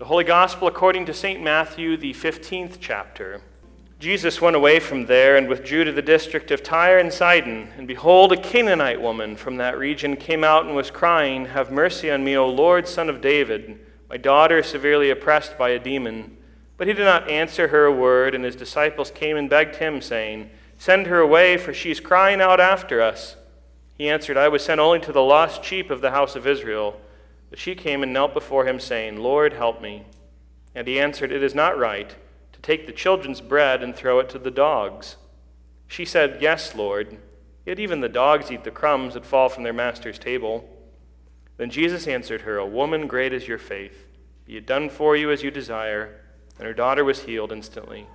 The Holy Gospel according to St. Matthew, the 15th chapter. Jesus went away from there and withdrew to the district of Tyre and Sidon. And behold, a Canaanite woman from that region came out and was crying, Have mercy on me, O Lord, son of David. My daughter is severely oppressed by a demon. But he did not answer her a word, and his disciples came and begged him, saying, Send her away, for she is crying out after us. He answered, I was sent only to the lost sheep of the house of Israel. But she came and knelt before him, saying, Lord, help me. And he answered, It is not right to take the children's bread and throw it to the dogs. She said, Yes, Lord. Yet even the dogs eat the crumbs that fall from their master's table. Then Jesus answered her, A woman, great is your faith. Be it done for you as you desire. And her daughter was healed instantly.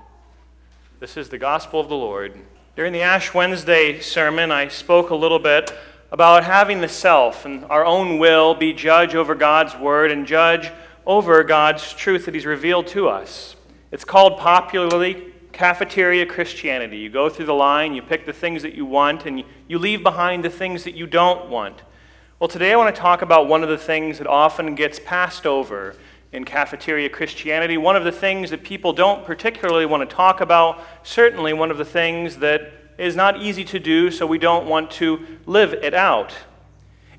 This is the gospel of the Lord. During the Ash Wednesday sermon, I spoke a little bit about having the self and our own will be judge over God's word and judge over God's truth that He's revealed to us. It's called popularly cafeteria Christianity. You go through the line, you pick the things that you want, and you leave behind the things that you don't want. Well, today I want to talk about one of the things that often gets passed over in cafeteria Christianity. One of the things that people don't particularly want to talk about, certainly one of the things that is not easy to do, so we don't want to live it out.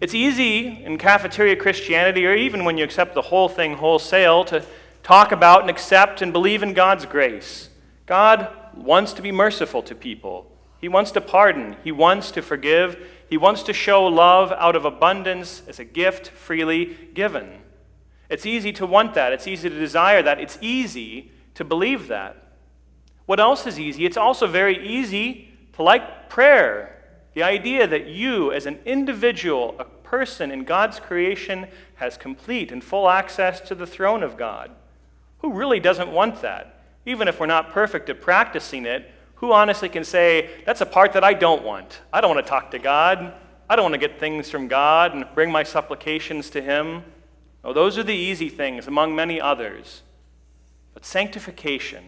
It's easy in cafeteria Christianity, or even when you accept the whole thing wholesale, to talk about and accept and believe in God's grace. God wants to be merciful to people, He wants to pardon, He wants to forgive, He wants to show love out of abundance as a gift freely given. It's easy to want that, it's easy to desire that, it's easy to believe that. What else is easy? It's also very easy to like prayer. The idea that you, as an individual, a person in God's creation, has complete and full access to the throne of God. Who really doesn't want that? Even if we're not perfect at practicing it, who honestly can say, that's a part that I don't want? I don't want to talk to God. I don't want to get things from God and bring my supplications to Him. Oh, those are the easy things among many others. But sanctification,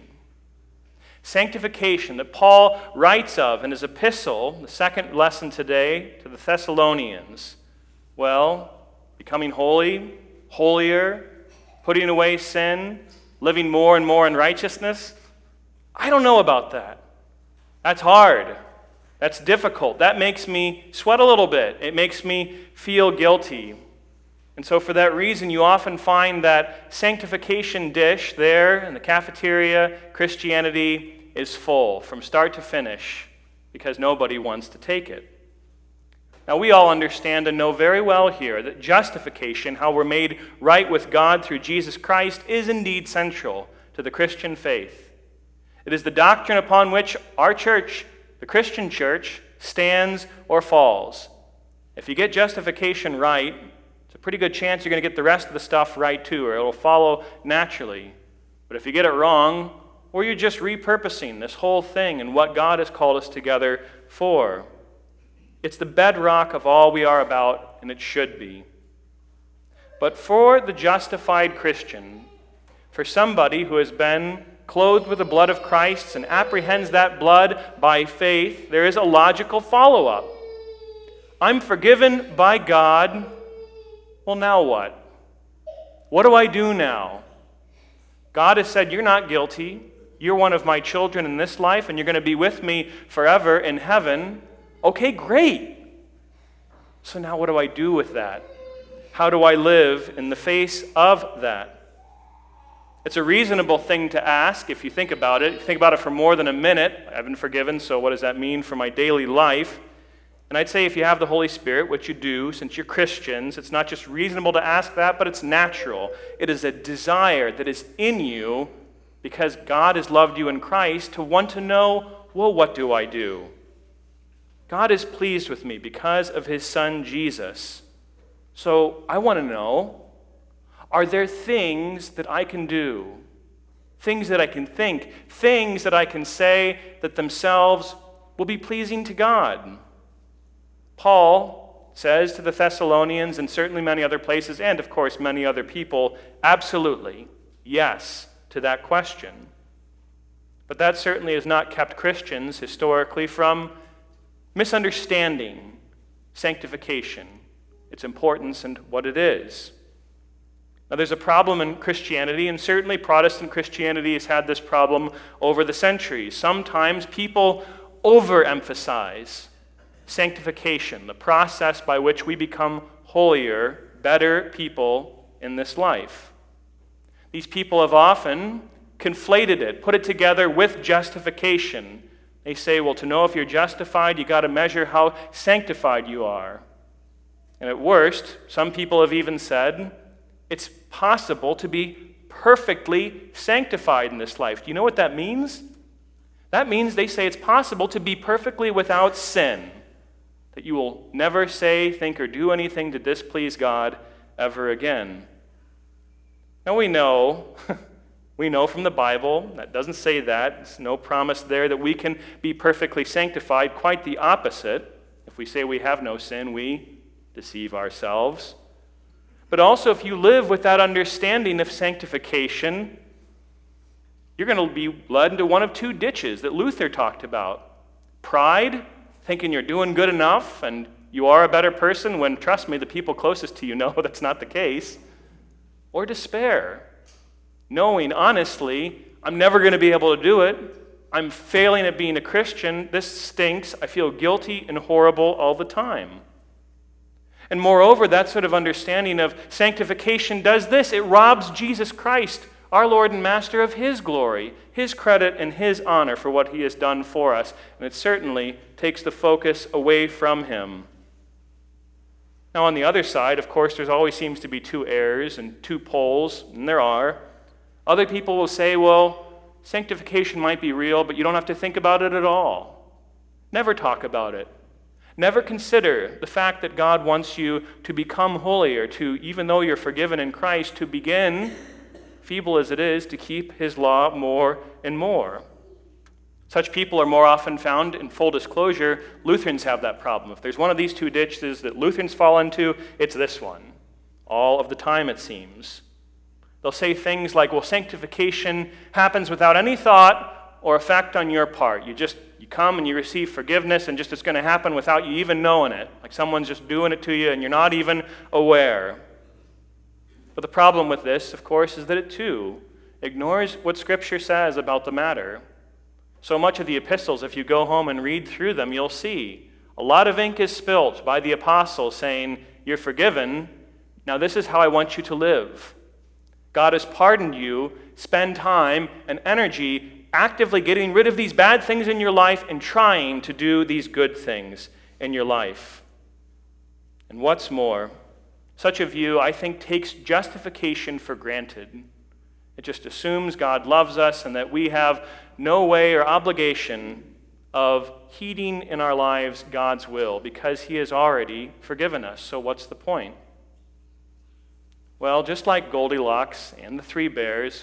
sanctification that Paul writes of in his epistle, the second lesson today to the Thessalonians. Well, becoming holy, holier, putting away sin, living more and more in righteousness. I don't know about that. That's hard. That's difficult. That makes me sweat a little bit. It makes me feel guilty. And so, for that reason, you often find that sanctification dish there in the cafeteria, Christianity, is full from start to finish because nobody wants to take it. Now, we all understand and know very well here that justification, how we're made right with God through Jesus Christ, is indeed central to the Christian faith. It is the doctrine upon which our church, the Christian church, stands or falls. If you get justification right, it's a pretty good chance you're going to get the rest of the stuff right too, or it'll follow naturally. But if you get it wrong, or you're just repurposing this whole thing and what God has called us together for, it's the bedrock of all we are about, and it should be. But for the justified Christian, for somebody who has been clothed with the blood of Christ and apprehends that blood by faith, there is a logical follow up. I'm forgiven by God well, now what? What do I do now? God has said, You're not guilty. You're one of my children in this life, and you're going to be with me forever in heaven. Okay, great. So now what do I do with that? How do I live in the face of that? It's a reasonable thing to ask if you think about it. If you Think about it for more than a minute. I've been forgiven, so what does that mean for my daily life? And I'd say if you have the Holy Spirit, which you do since you're Christians, it's not just reasonable to ask that, but it's natural. It is a desire that is in you because God has loved you in Christ to want to know, well, what do I do? God is pleased with me because of his son Jesus. So I want to know are there things that I can do? Things that I can think, things that I can say that themselves will be pleasing to God? Paul says to the Thessalonians, and certainly many other places, and of course many other people, absolutely yes to that question. But that certainly has not kept Christians historically from misunderstanding sanctification, its importance, and what it is. Now, there's a problem in Christianity, and certainly Protestant Christianity has had this problem over the centuries. Sometimes people overemphasize sanctification, the process by which we become holier, better people in this life. These people have often conflated it, put it together with justification. They say, well, to know if you're justified, you got to measure how sanctified you are. And at worst, some people have even said, it's possible to be perfectly sanctified in this life. Do you know what that means? That means they say it's possible to be perfectly without sin, that you will never say, think, or do anything to displease God ever again. Now we know, we know from the Bible, that doesn't say that. There's no promise there that we can be perfectly sanctified. Quite the opposite. If we say we have no sin, we deceive ourselves. But also, if you live with that understanding of sanctification, you're going to be led into one of two ditches that Luther talked about pride, thinking you're doing good enough and you are a better person, when, trust me, the people closest to you know that's not the case, or despair, knowing honestly, I'm never going to be able to do it. I'm failing at being a Christian. This stinks. I feel guilty and horrible all the time. And moreover, that sort of understanding of sanctification does this it robs Jesus Christ, our Lord and Master, of His glory, His credit, and His honor for what He has done for us. And it certainly takes the focus away from Him. Now, on the other side, of course, there always seems to be two errors and two poles, and there are. Other people will say, well, sanctification might be real, but you don't have to think about it at all. Never talk about it. Never consider the fact that God wants you to become holier, to, even though you're forgiven in Christ, to begin, feeble as it is, to keep His law more and more. Such people are more often found in full disclosure. Lutherans have that problem. If there's one of these two ditches that Lutherans fall into, it's this one. All of the time, it seems. They'll say things like, well, sanctification happens without any thought or effect on your part. You just you come and you receive forgiveness, and just it's going to happen without you even knowing it. Like someone's just doing it to you, and you're not even aware. But the problem with this, of course, is that it too ignores what Scripture says about the matter. So much of the epistles, if you go home and read through them, you'll see a lot of ink is spilt by the apostles saying, You're forgiven. Now, this is how I want you to live. God has pardoned you. Spend time and energy actively getting rid of these bad things in your life and trying to do these good things in your life. And what's more, such a view, I think, takes justification for granted. It just assumes God loves us and that we have no way or obligation of heeding in our lives God's will because He has already forgiven us. So, what's the point? Well, just like Goldilocks and the three bears,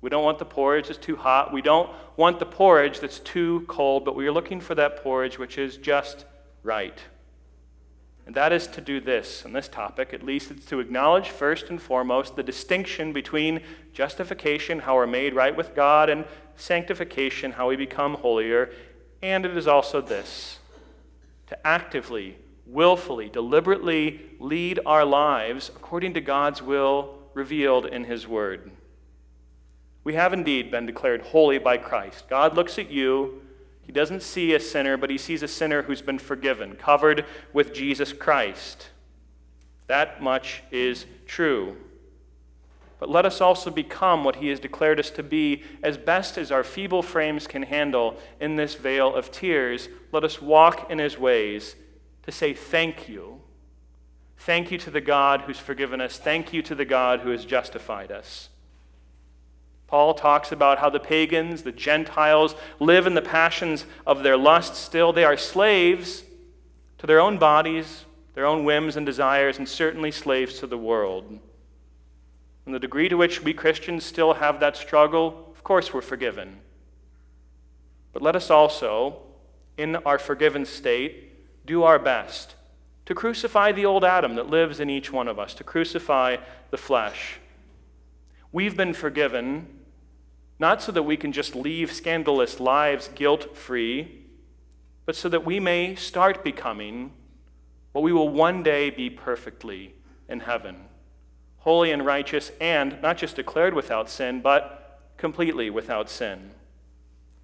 we don't want the porridge that's too hot. We don't want the porridge that's too cold, but we are looking for that porridge which is just right. And that is to do this on this topic. At least it's to acknowledge first and foremost the distinction between justification, how we're made right with God, and sanctification, how we become holier. And it is also this to actively, willfully, deliberately lead our lives according to God's will revealed in His Word. We have indeed been declared holy by Christ. God looks at you. He doesn't see a sinner, but he sees a sinner who's been forgiven, covered with Jesus Christ. That much is true. But let us also become what he has declared us to be as best as our feeble frames can handle in this vale of tears. Let us walk in his ways to say thank you. Thank you to the God who's forgiven us. Thank you to the God who has justified us. Paul talks about how the pagans, the Gentiles, live in the passions of their lust still. They are slaves to their own bodies, their own whims and desires, and certainly slaves to the world. And the degree to which we Christians still have that struggle, of course, we're forgiven. But let us also, in our forgiven state, do our best to crucify the old Adam that lives in each one of us, to crucify the flesh. We've been forgiven not so that we can just leave scandalous lives guilt free, but so that we may start becoming what we will one day be perfectly in heaven holy and righteous, and not just declared without sin, but completely without sin.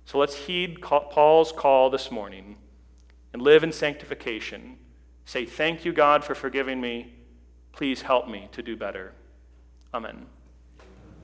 So let's heed Paul's call this morning and live in sanctification. Say, Thank you, God, for forgiving me. Please help me to do better. Amen.